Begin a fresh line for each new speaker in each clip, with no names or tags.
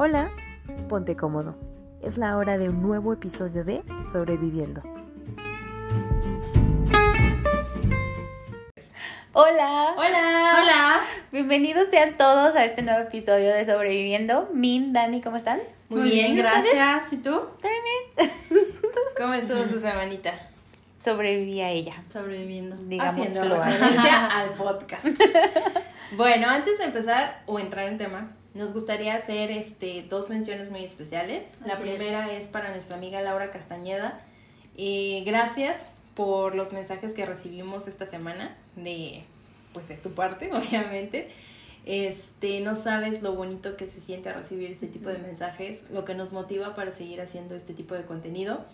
Hola, ponte cómodo. Es la hora de un nuevo episodio de Sobreviviendo.
Hola.
Hola.
Hola.
Bienvenidos sean todos a este nuevo episodio de Sobreviviendo. Min, Dani, ¿cómo están?
Muy, bien, gracias. ¿Y tú?
También.
¿Cómo estuvo su semanita?
Sobreviví a ella.
Sobreviviendo.
Digámoslo
al podcast. bueno, antes de empezar o entrar en tema, nos gustaría hacer este dos menciones muy especiales. La primera es. para nuestra amiga Laura Castañeda. Eh, gracias por los mensajes que recibimos esta semana de pues de tu parte, obviamente. Este, no sabes lo bonito que se siente recibir este tipo de mensajes, lo que nos motiva para seguir haciendo este tipo de contenido.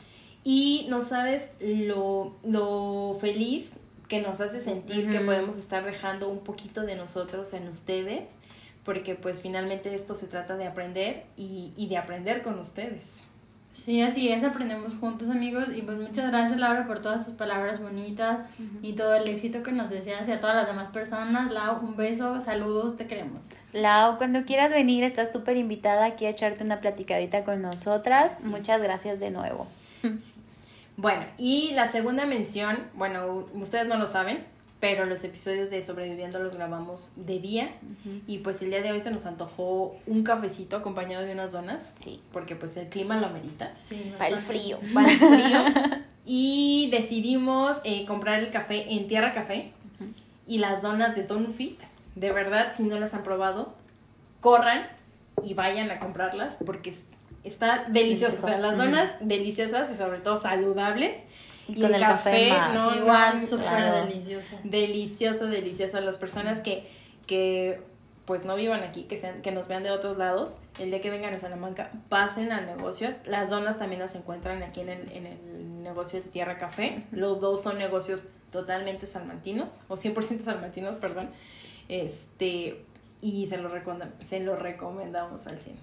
Y no sabes lo, lo feliz que nos hace sentir que podemos estar dejando un poquito de nosotros en ustedes, porque pues finalmente esto se trata de aprender y, y de aprender con ustedes.
Sí, así es, aprendemos juntos amigos y pues muchas gracias Laura por todas tus palabras bonitas y todo el éxito que nos deseas y a todas las demás personas. Lau, un beso, saludos, te queremos.
Lau, cuando quieras venir, estás súper invitada aquí a echarte una platicadita con nosotras. Muchas gracias de nuevo.
Bueno, y la segunda mención, bueno, ustedes no lo saben, pero los episodios de Sobreviviendo los grabamos de día y pues el día de hoy se nos antojó un cafecito acompañado de unas donas,
Sí.
porque pues el clima lo amerita.
Sí,
Para el frío.
para el frío. y decidimos eh, comprar el café en Tierra Café y las donas de Don Fit. De verdad, si no las han probado, corran y vayan a comprarlas porque es- está delicioso. O sea, las donas deliciosas y sobre todo saludables.
Y con el café
no,
Igual,
no,
súper
claro.
delicioso.
delicioso, delicioso. Las personas que, que pues no vivan aquí, que, sean, que nos vean de otros lados, el día que vengan a Salamanca, pasen al negocio. Las donas también las encuentran aquí en el, en el negocio de Tierra Café. Los dos son negocios totalmente salmantinos, o 100% salmantinos, perdón. Este, y se lo, se lo recomendamos al 100.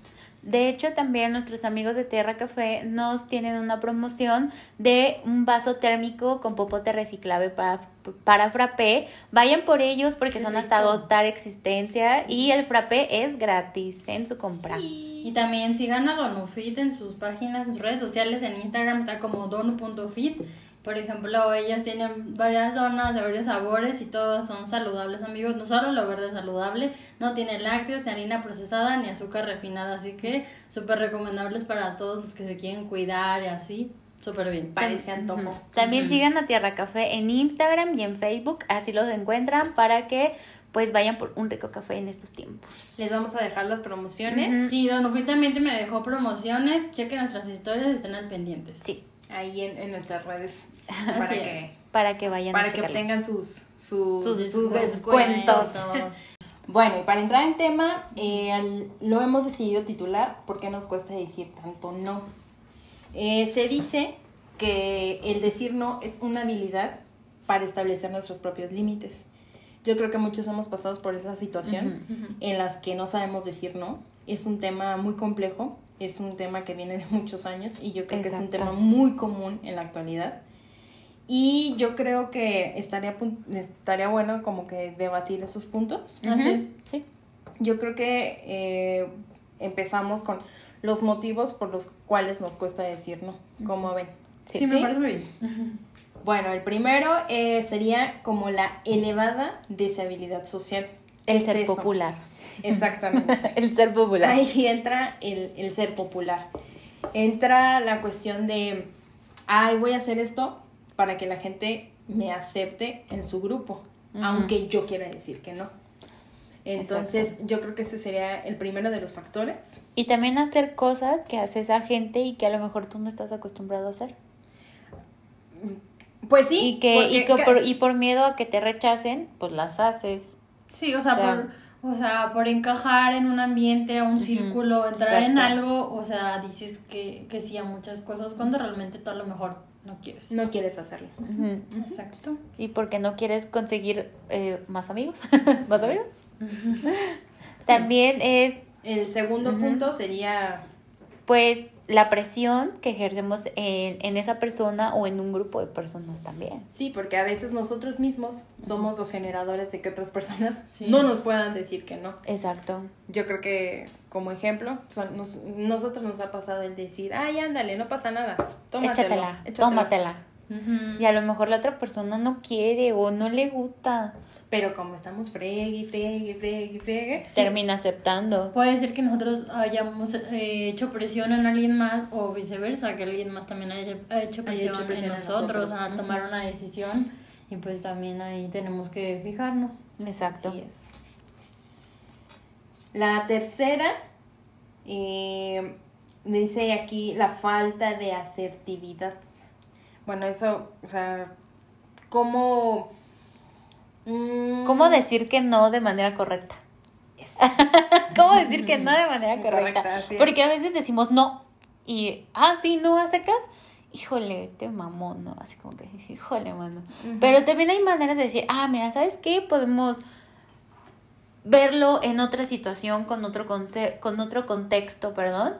De hecho, también nuestros amigos de Tierra Café nos tienen una promoción de un vaso térmico con popote reciclable para, para frappé. Vayan por ellos porque
Qué
son hasta agotar existencia y el frappé es gratis en su compra.
Y también sigan a Donufit en sus páginas, en sus redes sociales, en Instagram está como donu.fit. Por ejemplo, ellas tienen varias donas de varios sabores y todos son saludables, amigos. No solo lo verde es saludable, no tiene lácteos, ni harina procesada, ni azúcar refinada. Así que súper recomendables para todos los que se quieren cuidar y así. Súper bien.
Parece antojo.
También sigan a Tierra Café en Instagram y en Facebook, así los encuentran para que pues vayan por un rico café en estos tiempos.
Les vamos a dejar las promociones.
Sí, Donufit también te me dejó promociones. Chequen nuestras historias estén al pendientes.
Sí,
ahí en, en nuestras redes
Así
para
es.
que
para que vayan a
para que
checarlo.
obtengan sus sus,
Sus
sus
descuentos.
descuentos. Bueno, y para entrar en tema, eh, lo hemos decidido titular porque nos cuesta decir tanto no. Eh, se dice que el decir no es una habilidad para establecer nuestros propios límites. Yo creo que muchos hemos pasado por esa situación en las que no sabemos decir no. Es un tema muy complejo, es un tema que viene de muchos años y yo creo que es un tema muy común en la actualidad. Y yo creo que estaría, pun- estaría bueno como que debatir esos puntos.
Así es.
Sí.
Yo creo que eh, empezamos con los motivos por los cuales nos cuesta decir no. ¿Cómo ven?
Sí, me parece bien.
Bueno, el primero eh, sería como la elevada deshabilidad social. ¿Qué
El
es
ser
eso?
popular.
Exactamente.
El ser popular.
Ahí entra el, el ser popular. Entra la cuestión de, ay, voy a hacer esto para que la gente me acepte en su grupo,
Ujú.
aunque yo quiera decir que no. Entonces, yo creo que ese sería el primero de los factores.
Y también hacer cosas que hace esa gente y que a lo mejor tú no estás acostumbrado a hacer.
Pues sí,
y que, y,
porque
que
ca-
por, y por miedo a que te rechacen, pues las haces.
Sí, o sea,
O sea,
por, o sea, por encajar en un ambiente, a un círculo, entrar en
exacto.
algo, o sea, dices que, que sí a muchas cosas cuando realmente tú a lo mejor no quieres.
no quieres hacerlo.
Exacto.
Y porque no quieres conseguir eh, más amigos. ¿Más amigos? También es,
El segundo punto sería
pues, la presión que ejercemos en, en esa persona o en un grupo de personas también.
Sí, porque a veces nosotros mismos somos los generadores de que otras personas
Sí.
no nos puedan decir que no.
Exacto.
Yo creo que como ejemplo, son- nos- nosotros nos ha pasado el decir, ay, ándale, no pasa nada, tómatelo,
échatela,
échatelo".
tómatela. Y a lo mejor la otra persona no quiere o no le gusta.
Pero como estamos friegue, friegue, friegue, friegue,
Termina aceptando.
Puede ser que nosotros hayamos eh, hecho presión en alguien más o viceversa, que alguien más también haya ha hecho presión,
hecho presión
en
en
nosotros,
nosotros.
a tomar una decisión y pues también ahí tenemos que fijarnos.
Exacto.
Así es. La tercera, eh, dice aquí la falta de asertividad. Bueno, eso, o sea, ¿cómo... mm,
¿Cómo decir que no de manera correcta? ¿Cómo decir que no de manera correcta?
Correcta.
Porque a veces decimos no y, ah, sí, no a secas. Híjole, este mamón, ¿no? Así como que, híjole, mano. Pero también hay maneras de decir, ah, mira, ¿sabes qué? Podemos verlo en otra situación, con otro, conce- con otro contexto, perdón.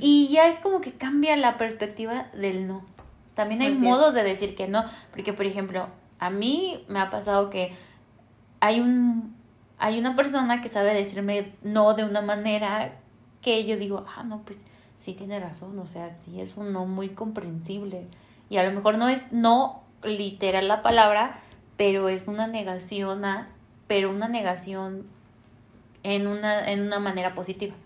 Y ya es como que cambia la perspectiva del no. También hay
Así es.
modos de decir que no. Porque, por ejemplo, a mí me ha pasado que hay un hay una persona que sabe decirme no de una manera que yo digo, ah, no, pues sí tiene razón, o sea, sí es un no muy comprensible. Y a lo mejor no es no literal la palabra, pero es una negación a, pero una negación en una, en una manera positiva.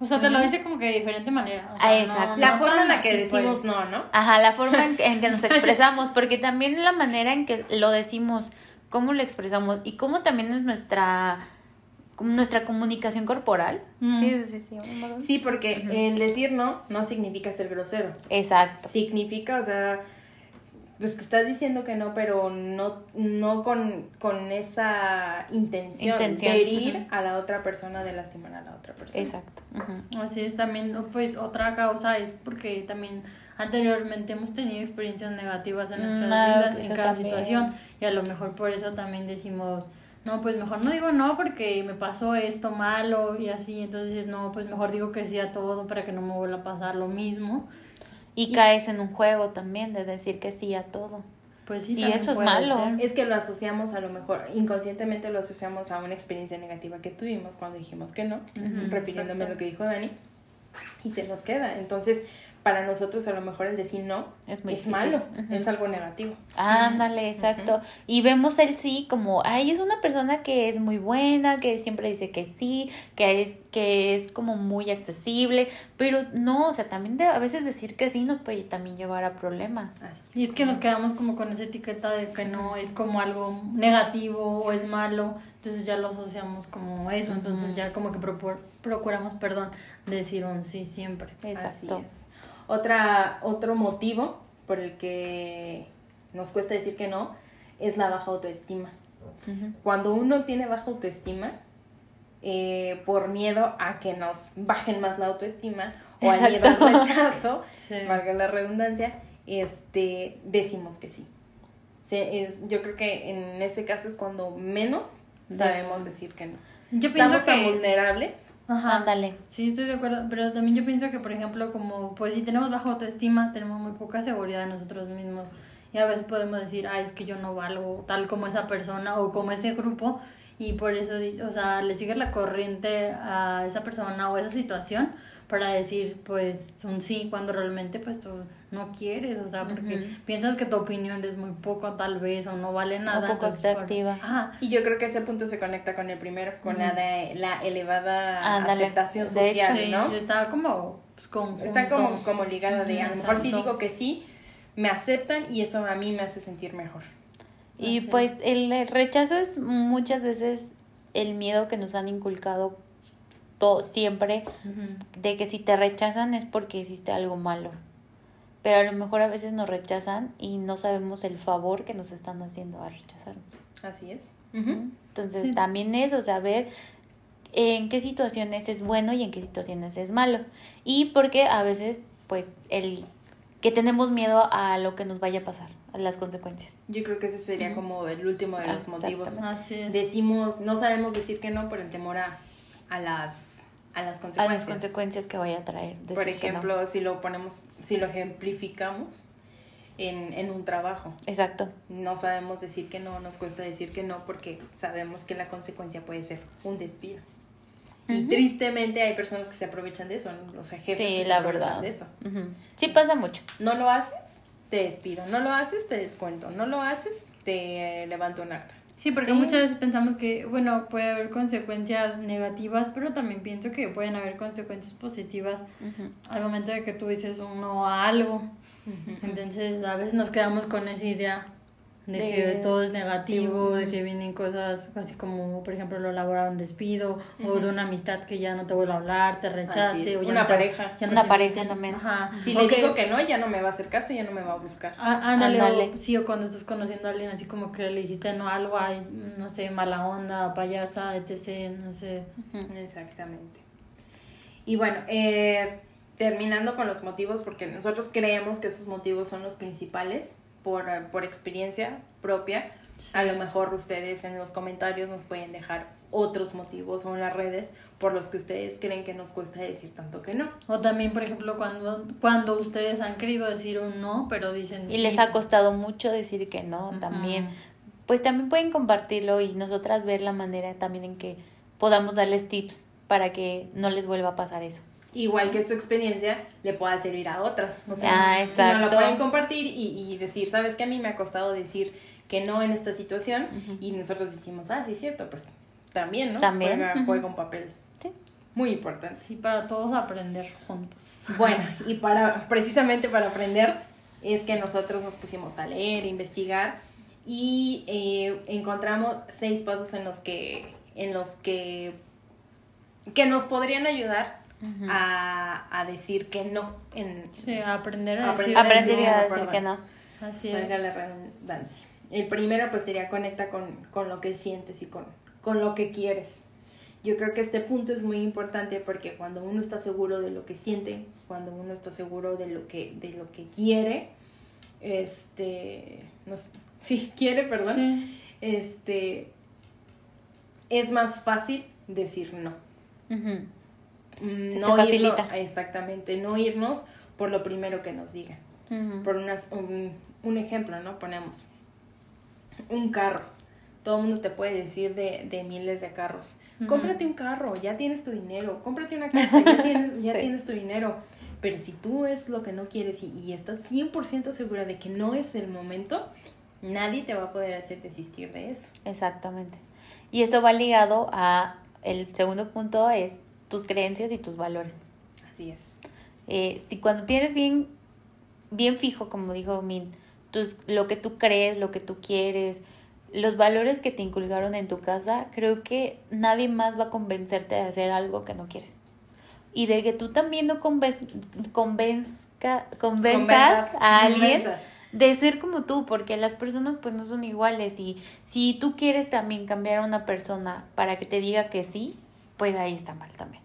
O sea, te lo dice como que de diferente manera. o sea,
Ah,
no-
exacto.
La
no
forma en la que decimos
pues.
no, ¿no?
Ajá, la forma en que, en que nos expresamos, porque también la manera en que lo decimos, cómo lo expresamos y cómo también es nuestra nuestra comunicación corporal.
Mm.
Sí, sí, sí. sí.
Sí, porque el decir no no significa ser grosero.
Exacto.
Significa, o sea, pues que estás diciendo que no, pero no, no con, con esa intención,
Intención,
de herir a la otra persona, de lastimar a la otra persona.
Exacto.
Así es, también, pues otra causa es porque también anteriormente hemos tenido experiencias negativas en nuestras
Mm, ah,
vidas,
ok,
en cada
también.
situación, y a lo mejor por eso también decimos, no, pues mejor no digo no porque me pasó esto malo y así, entonces no, pues mejor digo que sí a todo para que no me vuelva a pasar lo mismo.
Y caes en un juego también de decir que sí a todo.
Pues sí,
Y eso es malo.
ser.
Es que lo asociamos a lo mejor, inconscientemente lo asociamos a una experiencia negativa que tuvimos cuando dijimos que no,
Ujú,
refiriéndome a
exacto.
lo que dijo Dani, y se nos queda. Entonces, para nosotros a lo mejor el decir no
Es muy
es malo, es algo negativo.
Ándale, exacto. Y vemos el sí como, ay, es una persona que es muy buena, que siempre dice que sí, que es, que es como muy accesible, pero no, o sea, también de- a veces decir que sí nos puede también llevar a problemas.
Así.
Y es que nos quedamos como con esa etiqueta de que no es como algo negativo o es malo, entonces ya lo asociamos como eso, entonces ya como que procuramos, perdón, decir un sí siempre.
Exacto.
Así es. Otra, otro motivo por el que nos cuesta decir que no es la baja autoestima. Cuando uno tiene baja autoestima, eh, por miedo a que nos bajen más la autoestima o al miedo al rechazo,
Sí.
valga la redundancia, este, decimos que sí. Es, yo creo que en ese caso es cuando menos sabemos decir que no.
Yo pienso
Estamos tan
que...
vulnerables.
Ajá.
Ándale.
Sí, estoy de acuerdo, pero también yo pienso que, por ejemplo, como, pues si tenemos baja autoestima, tenemos muy poca seguridad en nosotros mismos. Y a veces podemos decir, ay, es que yo no valgo tal como esa persona o como ese grupo. Y por eso, o sea, le sigues la corriente a esa persona o esa situación para decir, pues, un sí, cuando realmente, pues, tú no quieres, o sea, porque
Ujú.
piensas que tu opinión es muy poco, tal vez, o no vale nada.
poco
entonces, por-
atractiva.
Ajá.
Y yo creo que ese punto se conecta con el primero, con la de la elevada aceptación
De
social,
Sí,
¿no?
está como pues, conjunto.
Está como, como ligada de, a lo mejor sí
Exacto.
digo que sí, me aceptan y eso a mí me hace sentir mejor.
Y
Así
pues el rechazo es muchas veces el miedo que nos han inculcado siempre de que si te rechazan es porque hiciste algo malo. Pero a lo mejor a veces nos rechazan y no sabemos el favor que nos están haciendo a rechazarnos.
Así es.
Entonces
Sí.
también eso, saber en qué situaciones es bueno y en qué situaciones es malo. Y porque a veces, pues, el que tenemos miedo a lo que nos vaya a pasar, a las consecuencias.
Yo creo que ese sería como el último de los motivos.
exactamente.
Así es.
Decimos, no sabemos decir que no por el temor a, a las a las
a
consecuencias.
las consecuencias que vaya a traer.
Por
no.
ejemplo, si lo ponemos, si lo ejemplificamos en, en un trabajo.
Exacto.
No sabemos decir que no, nos cuesta decir que no porque sabemos que la consecuencia puede ser un despido. Y tristemente hay personas que se aprovechan de eso, ¿no? o sea, jefes
Sí,
que se
la
aprovechan
verdad.
de eso.
Ujú. Sí pasa mucho.
No lo haces, te despido. No lo haces, te descuento. No lo haces, te levanto un acta.
Sí, porque
Sí.
muchas veces pensamos que, bueno, puede haber consecuencias negativas, pero también pienso que pueden haber consecuencias positivas al momento de que tú dices un no a algo. Entonces, a veces nos quedamos con esa idea de,
De-
que todo es negativo, de que vienen cosas así como, por ejemplo, lo laboraron despido, o de una amistad que ya no te vuelve a hablar, te rechace, o ya
Una
no te-
pareja.
ya no
Una
te
pareja también.
Ajá.
Si le digo que no, ya no me va a hacer caso, ya no me va a buscar.
Ah, ándale,
Ándale.
o sí, o cuando estás conociendo a alguien así como que le dijiste no algo, hay, no sé, mala onda, payasa, etc., no sé.
Exactamente. Y bueno, eh, terminando con los motivos, porque nosotros creemos que esos motivos son los principales por, por experiencia propia. A lo mejor ustedes en los comentarios nos pueden dejar otros motivos o en las redes por los que ustedes creen que nos cuesta decir tanto que no.
O también, por ejemplo, cuando, cuando ustedes han querido decir un no, pero dicen
Y
sí.
les ha costado mucho decir que no también. Pues también pueden compartirlo y nosotras ver la manera también en que podamos darles tips para que no les vuelva a pasar eso.
Igual que su experiencia le pueda servir a otras. O sea,
Ah,
no lo pueden compartir y, y decir, ¿sabes que A mí me ha costado decir que no en esta situación y nosotros decimos, ah, sí es cierto, pues también, ¿no?
También,
juega un papel
Sí.
muy importante.
Sí, para todos aprender juntos.
Bueno, y para precisamente para aprender es que nosotros nos pusimos a leer, investigar y eh, encontramos seis pasos en los que en los que que nos podrían ayudar
Ujú.
a, a decir que no en
Sí, aprender a
Aprender
decir.
a
Aprender
sí,
a decir que no.
Así es.
la redundancia. El primero pues sería conecta con, con lo que sientes y con, con lo que quieres. Yo creo que este punto es muy importante porque cuando uno está seguro de lo que siente, cuando uno está seguro de lo que, de lo que quiere, este, no sé, sí, quiere, perdón,
Sí.
este, es más fácil decir no.
Ujú.
Mm,
Se te
no
facilita.
irnos- exactamente, no irnos por lo primero que nos digan. Por unas, un, un ejemplo, ¿no? Ponemos un carro. Todo el mundo te puede decir de, de miles de carros. Cómprate un carro, ya tienes tu dinero. Cómprate una casa, ya tienes, ya
Sí.
tienes tu dinero. Pero si tú es lo que no quieres y, y estás 100% segura de que no es el momento, nadie te va a poder hacer desistir de eso.
Exactamente. Y eso va ligado a el segundo punto es tus creencias y tus valores.
Así es.
Eh, si cuando tienes bien, bien fijo, como dijo Min, tus, lo que tú crees, lo que tú quieres, los valores que te inculcaron en tu casa, creo que nadie más va a convencerte de hacer algo que no quieres. Y de que tú también no convenz- convenzca, convenzas
Convenzas,
a alguien
convenzas.
de ser como tú, porque las personas pues no son iguales y si tú quieres también cambiar a una persona para que te diga que sí, pues ahí está mal también.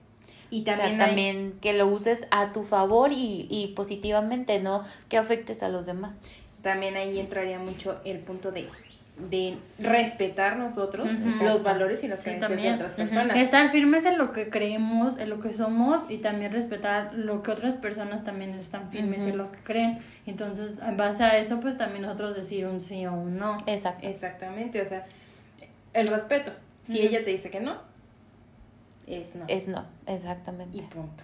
Y
o sea,
también, hay-
también que lo uses a tu favor y, y positivamente, no que afectes a los demás.
también ahí entraría mucho el punto de, de respetar nosotros los valores y las
Sí,
creencias de
también.
otras personas.
Estar firmes en lo que creemos, en lo que somos y también respetar lo que otras personas también están firmes en lo que creen. Entonces, en base a eso, pues también nosotros decir un sí o un no.
Exacto.
Exactamente, o sea, el respeto. Si ella te dice que no, es no.
Es no, exactamente.
Y punto.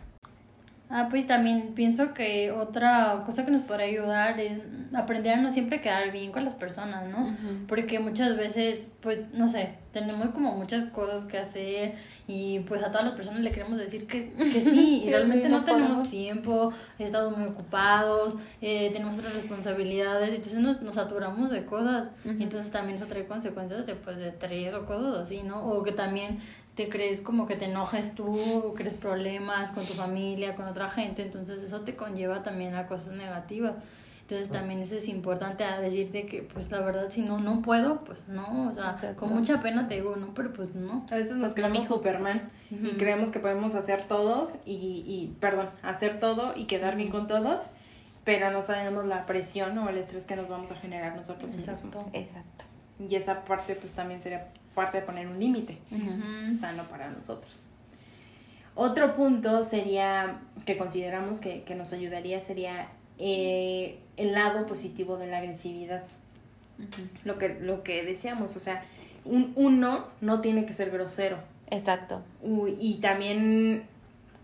Ah, pues también pienso que otra cosa que nos podría ayudar es aprender a no siempre quedar bien con las personas, ¿no? Porque muchas veces, pues, no sé, tenemos como muchas cosas que hacer y pues a todas las personas le queremos decir que, que sí, y realmente
no
no, tenemos tiempo, estamos muy ocupados, eh, tenemos otras responsabilidades, entonces nos, nos saturamos de cosas,
Ujú.
y entonces también eso trae consecuencias de, pues, de estrés o cosas así, ¿no? O que también te crees como que te enojes tú, o crees problemas con tu familia, con otra gente, entonces eso te conlleva también a cosas negativas. Entonces también eso es importante a decirte que pues la verdad si no no puedo, pues no, o sea,
Exacto.
con mucha pena te digo, no, pero pues no.
A veces nos
Pues
creemos. Superman y
Ujú.
creemos que podemos hacer todos y, y, perdón, hacer todo y quedar bien con todos, pero no sabemos la presión o el estrés que nos vamos a generar nosotros
Exacto.
mismos.
Exacto.
Y esa parte pues también sería parte de poner un límite
Ujú.
Ujú.
sano para nosotros. Otro punto sería, que consideramos que, que nos ayudaría, sería eh, el lado positivo de la agresividad. Lo que, lo que decíamos, o sea, un, un no no tiene que ser grosero.
Exacto.
Uy, y también,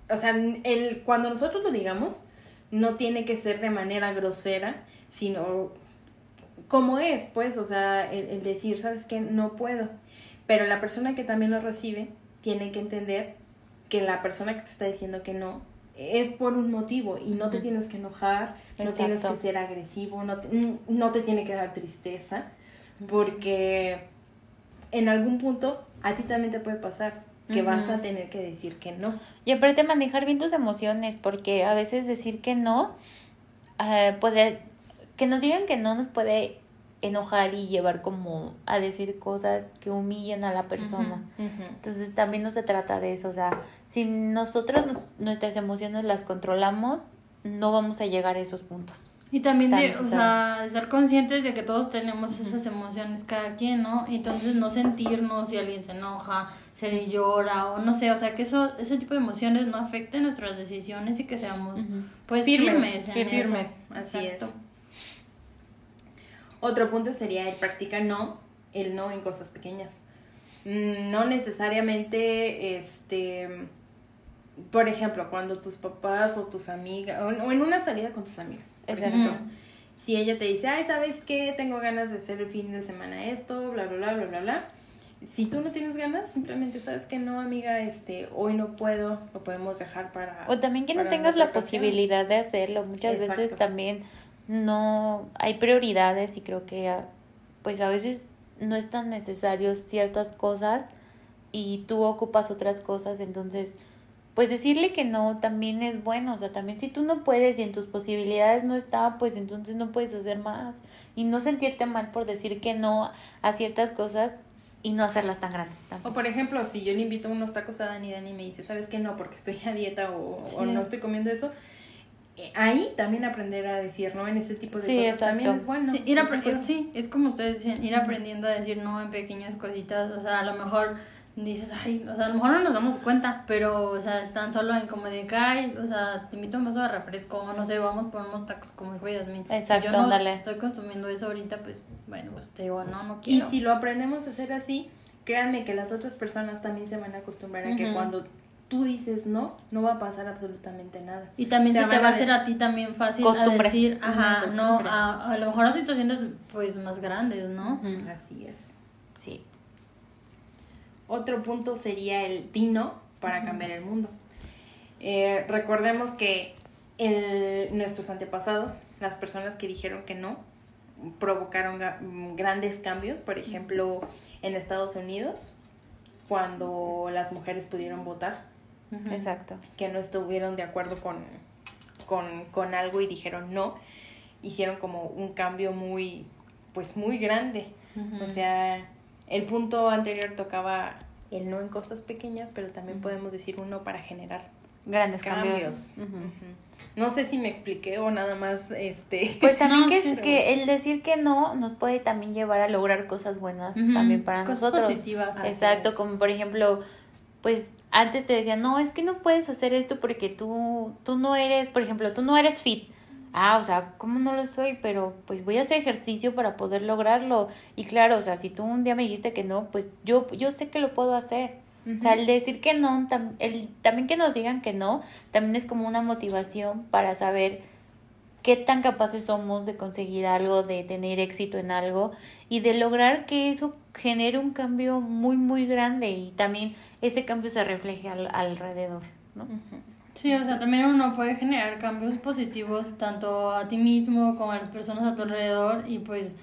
o sea, el, cuando nosotros lo digamos, no tiene que ser de manera grosera, sino como es, pues, o sea, el, el decir, ¿sabes qué? No puedo. Pero la persona que también lo recibe tiene que entender que la persona que te está diciendo que no es por un motivo y no te tienes que enojar, no tienes que ser agresivo, no te, no te tiene que dar tristeza, porque en algún punto a ti también te puede pasar que vas a tener que decir que no.
Y aparte manejar bien tus emociones, porque a veces decir que no eh, puede, que nos digan que no nos puede enojar y llevar como a decir cosas que humillan a la persona. Entonces también no se trata de eso, o sea, si nosotros nos- nuestras emociones las controlamos, no vamos a llegar a esos puntos.
Y también de, o sea, estar conscientes de que todos tenemos esas emociones cada quien, ¿no? Entonces no sentirnos si alguien se enoja, se llora o no sé, o sea, que eso ese tipo de emociones no afecten nuestras decisiones y que seamos pues
Firmes,
firmes, en
firmes,
eso.
así
Exacto.
es. Otro punto sería el practica no, el no en cosas pequeñas. Mm, No necesariamente, este, por ejemplo, cuando tus papás o tus amigas, o en una salida con tus amigas,
Exacto.
ejemplo, si ella te dice, ay, ¿sabes qué? Tengo ganas de hacer el fin de semana esto, bla, bla, bla, bla, bla, bla. Si tú no tienes ganas, simplemente sabes que no, amiga, este, hoy no puedo, lo podemos dejar para...
O también que no tengas la
ocasión".
posibilidad de hacerlo. Muchas veces
Exacto.
también no hay prioridades y creo que ah, pues a veces no es tan necesario ciertas cosas y tú ocupas otras cosas, entonces pues decirle que no también es bueno, o sea, también si tú no puedes y en tus posibilidades no está, pues entonces no puedes hacer más y no sentirte mal por decir que no a ciertas cosas y no hacerlas tan grandes
O
también.
por ejemplo, si yo le invito unos tacos a Dani, Dani me dice, ¿sabes qué? No, porque estoy a dieta o, o no estoy comiendo eso. Ahí también aprender a decir no en ese tipo de
Sí,
cosas
exacto.
también es bueno.
Sí, ir
Es
sí, es como ustedes decían, ir aprendiendo a decir no en pequeñas cositas, o sea, a lo mejor dices, ay, o sea, a lo mejor no nos damos cuenta, pero, o sea, tan solo en como de que, ay, o sea, te invito a un vaso de refresco, o no sé, vamos por unos tacos como dijo Yasmin.
Exacto,
si yo no estoy consumiendo eso ahorita, pues, bueno, pues te digo, no, no
Y
quiero.
si lo aprendemos a hacer así, créanme que las otras personas también se van a acostumbrar a que cuando tú dices no, no va a pasar absolutamente nada.
Y también
Se
se te va
a
hacer a ti también fácil
Costumbre.
a decir, ajá, no, a, a lo mejor a situaciones pues más grandes, ¿no?
Así es.
Sí.
Otro punto sería el dino para cambiar el mundo. Eh, recordemos que el- nuestros antepasados, las personas que dijeron que no, provocaron mm, grandes cambios. Por ejemplo, en Estados Unidos, cuando las mujeres pudieron votar,
Exacto.
que no estuvieron de acuerdo con, con, con algo y dijeron no, hicieron como un cambio muy, pues muy grande. O sea, el punto anterior tocaba el no en cosas pequeñas, pero también podemos decir un no para generar
Grandes
cambios.
cambios.
No sé si me expliqué o nada más este
Pues también
No,
que, el decir que no nos puede también llevar a lograr cosas buenas también para
Cosas
nosotros.
positivas.
Exacto, como por ejemplo, pues antes te decían, no, es que no puedes hacer esto porque tú, tú no eres, por ejemplo, tú no eres fit. Ah, o sea, ¿cómo no lo soy? Pero pues voy a hacer ejercicio para poder lograrlo. Y claro, o sea, si tú un día me dijiste que no, pues yo, yo sé que lo puedo hacer. O sea, el decir que no, tam- el, también que nos digan que no, también es como una motivación para saber qué tan capaces somos de conseguir algo, de tener éxito en algo y de lograr que eso genere un cambio muy, muy grande y también ese cambio se refleje al, alrededor, ¿no?
Sí, o sea, también uno puede generar cambios positivos tanto a ti mismo como a las personas a tu alrededor y pues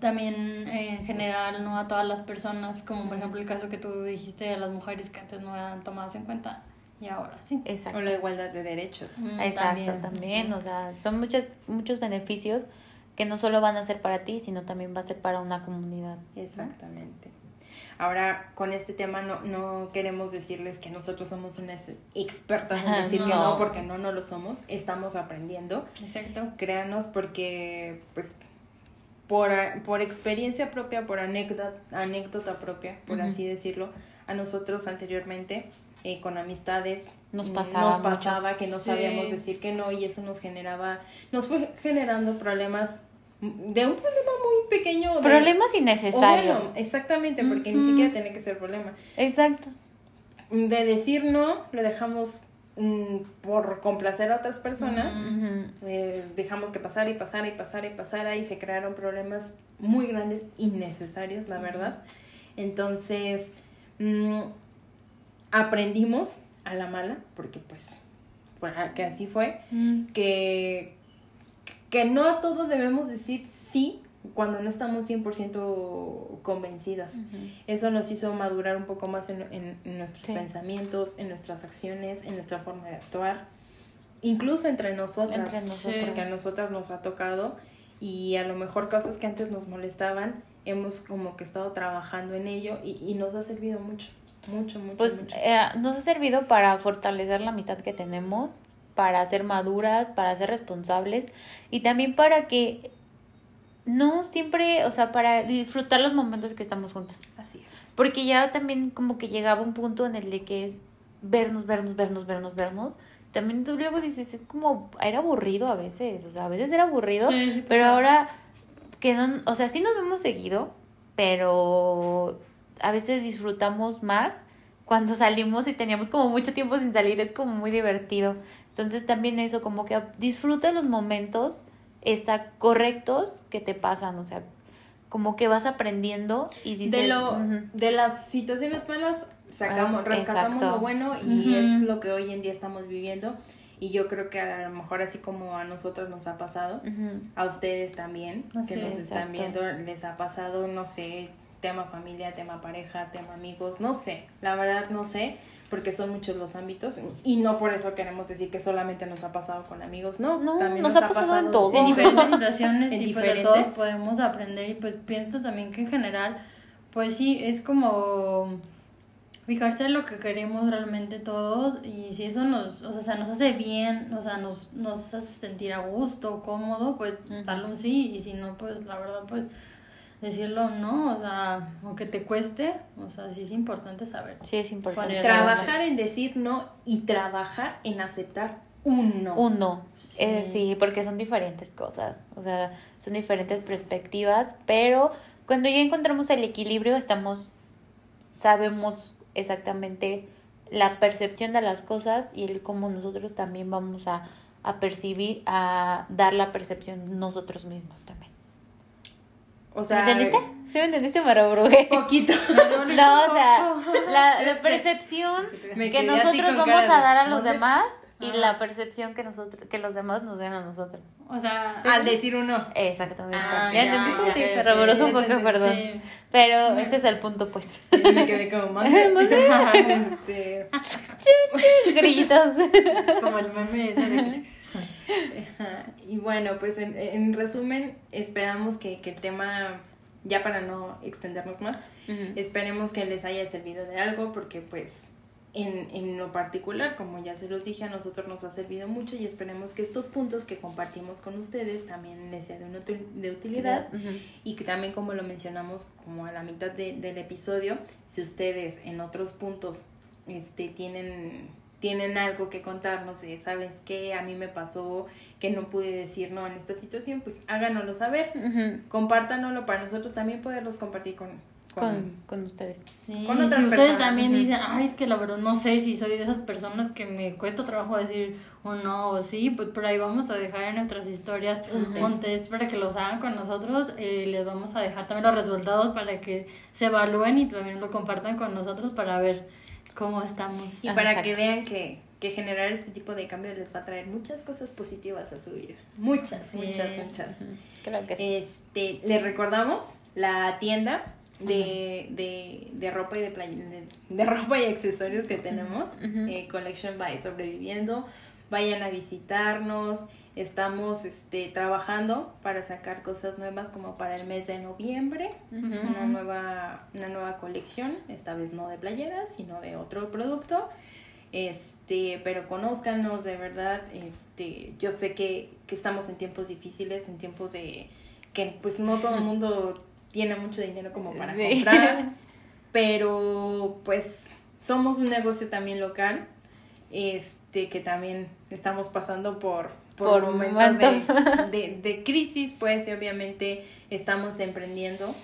también eh, en general no a todas las personas, como por ejemplo el caso que tú dijiste a las mujeres que antes no eran tomadas en cuenta y ahora sí.
Exacto.
o la igualdad de derechos.
Mm,
Exacto, también, o sea, son muchos, muchos beneficios que no solo van a ser para ti, sino también va a ser para una comunidad.
Exactamente. Ahora, con este tema no, no queremos decirles que nosotros somos unas expertas en decir que
No.
porque no, no lo somos. Estamos aprendiendo.
Exacto.
Créanos porque, pues, por, por experiencia propia, por anécdota, anécdota propia, por así decirlo, a nosotros anteriormente eh, con amistades.
Nos pasaba
Nos
mucho.
pasaba que no
Sí.
sabíamos decir que no y eso nos generaba, nos fue generando problemas, de un problema muy pequeño. de-
Problemas
o
innecesarios.
bueno, exactamente, porque ni siquiera tiene que ser problema.
Exacto.
De decir no, lo dejamos mm, por complacer a otras personas. Eh, dejamos que pasara y pasara y pasara y pasara y se crearon problemas muy grandes, innecesarios, la verdad. Entonces, mm, aprendimos a la mala, porque pues, pues, que así fue,
Mm.
que, que no a todo debemos decir sí cuando no estamos 100% convencidas. Eso nos hizo madurar un poco más en, en- en nuestros
Sí.
pensamientos, en nuestras acciones, en nuestra forma de actuar, incluso entre nosotras,
Entre nosotras.
porque a nosotras nos ha tocado y a lo mejor cosas que antes nos molestaban, hemos como que estado trabajando en ello y, y nos ha servido mucho, mucho, mucho.
Pues
mucho.
eh, nos ha servido para fortalecer la amistad que tenemos, para ser maduras, para ser responsables y también para que no siempre, o sea, para disfrutar los momentos que estamos juntas.
Así es.
Porque ya también como que llegaba un punto en el de que es vernos, vernos, vernos, vernos, vernos. También tú luego dices, es como, era aburrido a veces, o sea, a veces era aburrido,
Sí, sí,
pero ahora que no, o sea, sí nos vemos seguido, pero a veces disfrutamos más cuando salimos y teníamos como mucho tiempo sin salir, es como muy divertido. Entonces también eso, como que disfruta los momentos está correctos que te pasan, o sea, como que vas aprendiendo y dices,
de, lo, de las situaciones malas sacamos,
Ah,
rescatamos
exacto.
lo bueno y es lo que hoy en día estamos viviendo. Y yo creo que a lo mejor así como a nosotros nos ha pasado, a ustedes también,
Así
que nos están
exacto.
viendo, les ha pasado, no sé, tema familia, tema pareja, tema amigos, no sé, la verdad no sé, porque son muchos los ámbitos y no por eso queremos decir que solamente nos ha pasado con amigos, no,
No,
también
nos ha pasado en todo.
en diferentes situaciones
En
y pues de
diferentes.
todo podemos aprender y pues pienso también que en general pues sí es como fijarse en lo que queremos realmente todos y si eso nos o sea nos hace bien o sea nos nos hace sentir a gusto cómodo pues darle un sí y si no pues la verdad pues decirlo no o sea aunque te cueste o sea sí es importante saber
Sí, es importante.
Trabajar en decir no y trabajar en aceptar un no.
Un no. Eh,
Sí.
sí, porque son diferentes cosas, o sea, son diferentes perspectivas, pero cuando ya encontramos el equilibrio, estamos, sabemos exactamente la percepción de las cosas y el cómo nosotros también vamos a, a percibir, a dar la percepción nosotros mismos también.
O
¿Me
sea,
entendiste? ¿Sí me entendiste, Mara Bruje?
Poquito.
No, o sea, la, la percepción
Me
que nosotros vamos
cara
a dar a los demás y
Ah.
la percepción que nosotros que los demás nos den a nosotros.
o sea
Al decir un no.
Exactamente.
Ah,
¿Ya
ya,
entendiste?
ya,
sí,
ya,
me un poco, perdón.
sí.
Pero ese es el punto, pues.
Me quedé como mande. Este,
Grillitos.
como el meme ese de
ajá. Y bueno, pues en, en resumen, esperamos que, que el tema, ya para no extendernos más, esperemos que les haya servido de algo, porque pues en, en lo particular, como ya se los dije, a nosotros nos ha servido mucho y esperemos que estos puntos que compartimos con ustedes también les sea de, una util- de utilidad. Y que también como lo mencionamos como a la mitad de- del episodio, si ustedes en otros puntos este, tienen, tienen algo que contarnos y sabes que a mí me pasó que no pude decir no en esta situación, pues háganoslo saber,
Ujú.
compártanoslo para nosotros también poderlos compartir con... con-
Con, con ustedes.
Sí,
con
y
otras
si ustedes
personas,
también
sí.
dicen, ay, es que la verdad no sé si soy de esas personas que me cuesta trabajo decir o no o sí, pues por ahí vamos a dejar en nuestras historias
Un
un
test.
test, para que los hagan con nosotros y les vamos a dejar también los resultados para que se evalúen y también lo compartan con nosotros para ver cómo estamos.
Y
Ah,
para
exacto.
que vean que, que generar este tipo de cambios les va a traer muchas cosas positivas a su vida. Muchas,
Sí.
muchas, muchas.
Que sí.
Este, les recordamos la tienda de, de, de ropa y de, play- de, de ropa y accesorios que tenemos, eh, Collection by Sobreviviendo. Vayan a visitarnos. Estamos este, trabajando para sacar cosas nuevas como para el mes de noviembre. Una nueva, una nueva colección, esta vez no de playeras, sino de otro producto. Este, pero conózcanos de verdad. Este, yo sé que, que estamos en tiempos difíciles, en tiempos de que pues no todo el mundo tiene mucho dinero como para comprar. Pero pues somos un negocio también local, este, que también estamos pasando por, por,
Por
momentos, de-
momentos.
De, de crisis, pues, y obviamente estamos emprendiendo.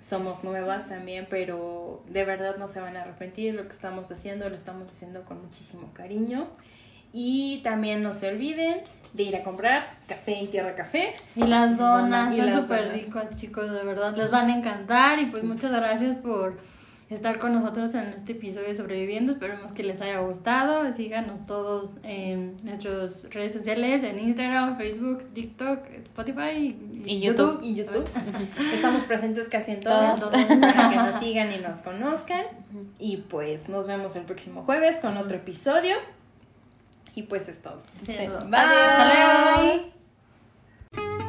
Somos nuevas también, pero de verdad no se van a arrepentir. Lo que estamos haciendo lo estamos haciendo con muchísimo cariño. Y también no se olviden de ir a comprar café en Tierra Café.
Y las donas
Y
son súper ricos, chicos, de verdad. Les van a encantar. Y pues muchas gracias por estar con nosotros en este episodio de Sobreviviendo. Esperemos que les haya gustado. Síganos todos en nuestras redes sociales, en Instagram, Facebook, TikTok, Spotify
Y YouTube.
y YouTube. Estamos presentes casi en todas
Todas.
para que nos sigan y nos conozcan. Y pues nos vemos el próximo jueves con otro episodio. Y pues es todo.
Sí,
Sí.
todo.
Bye.
Hasta luego.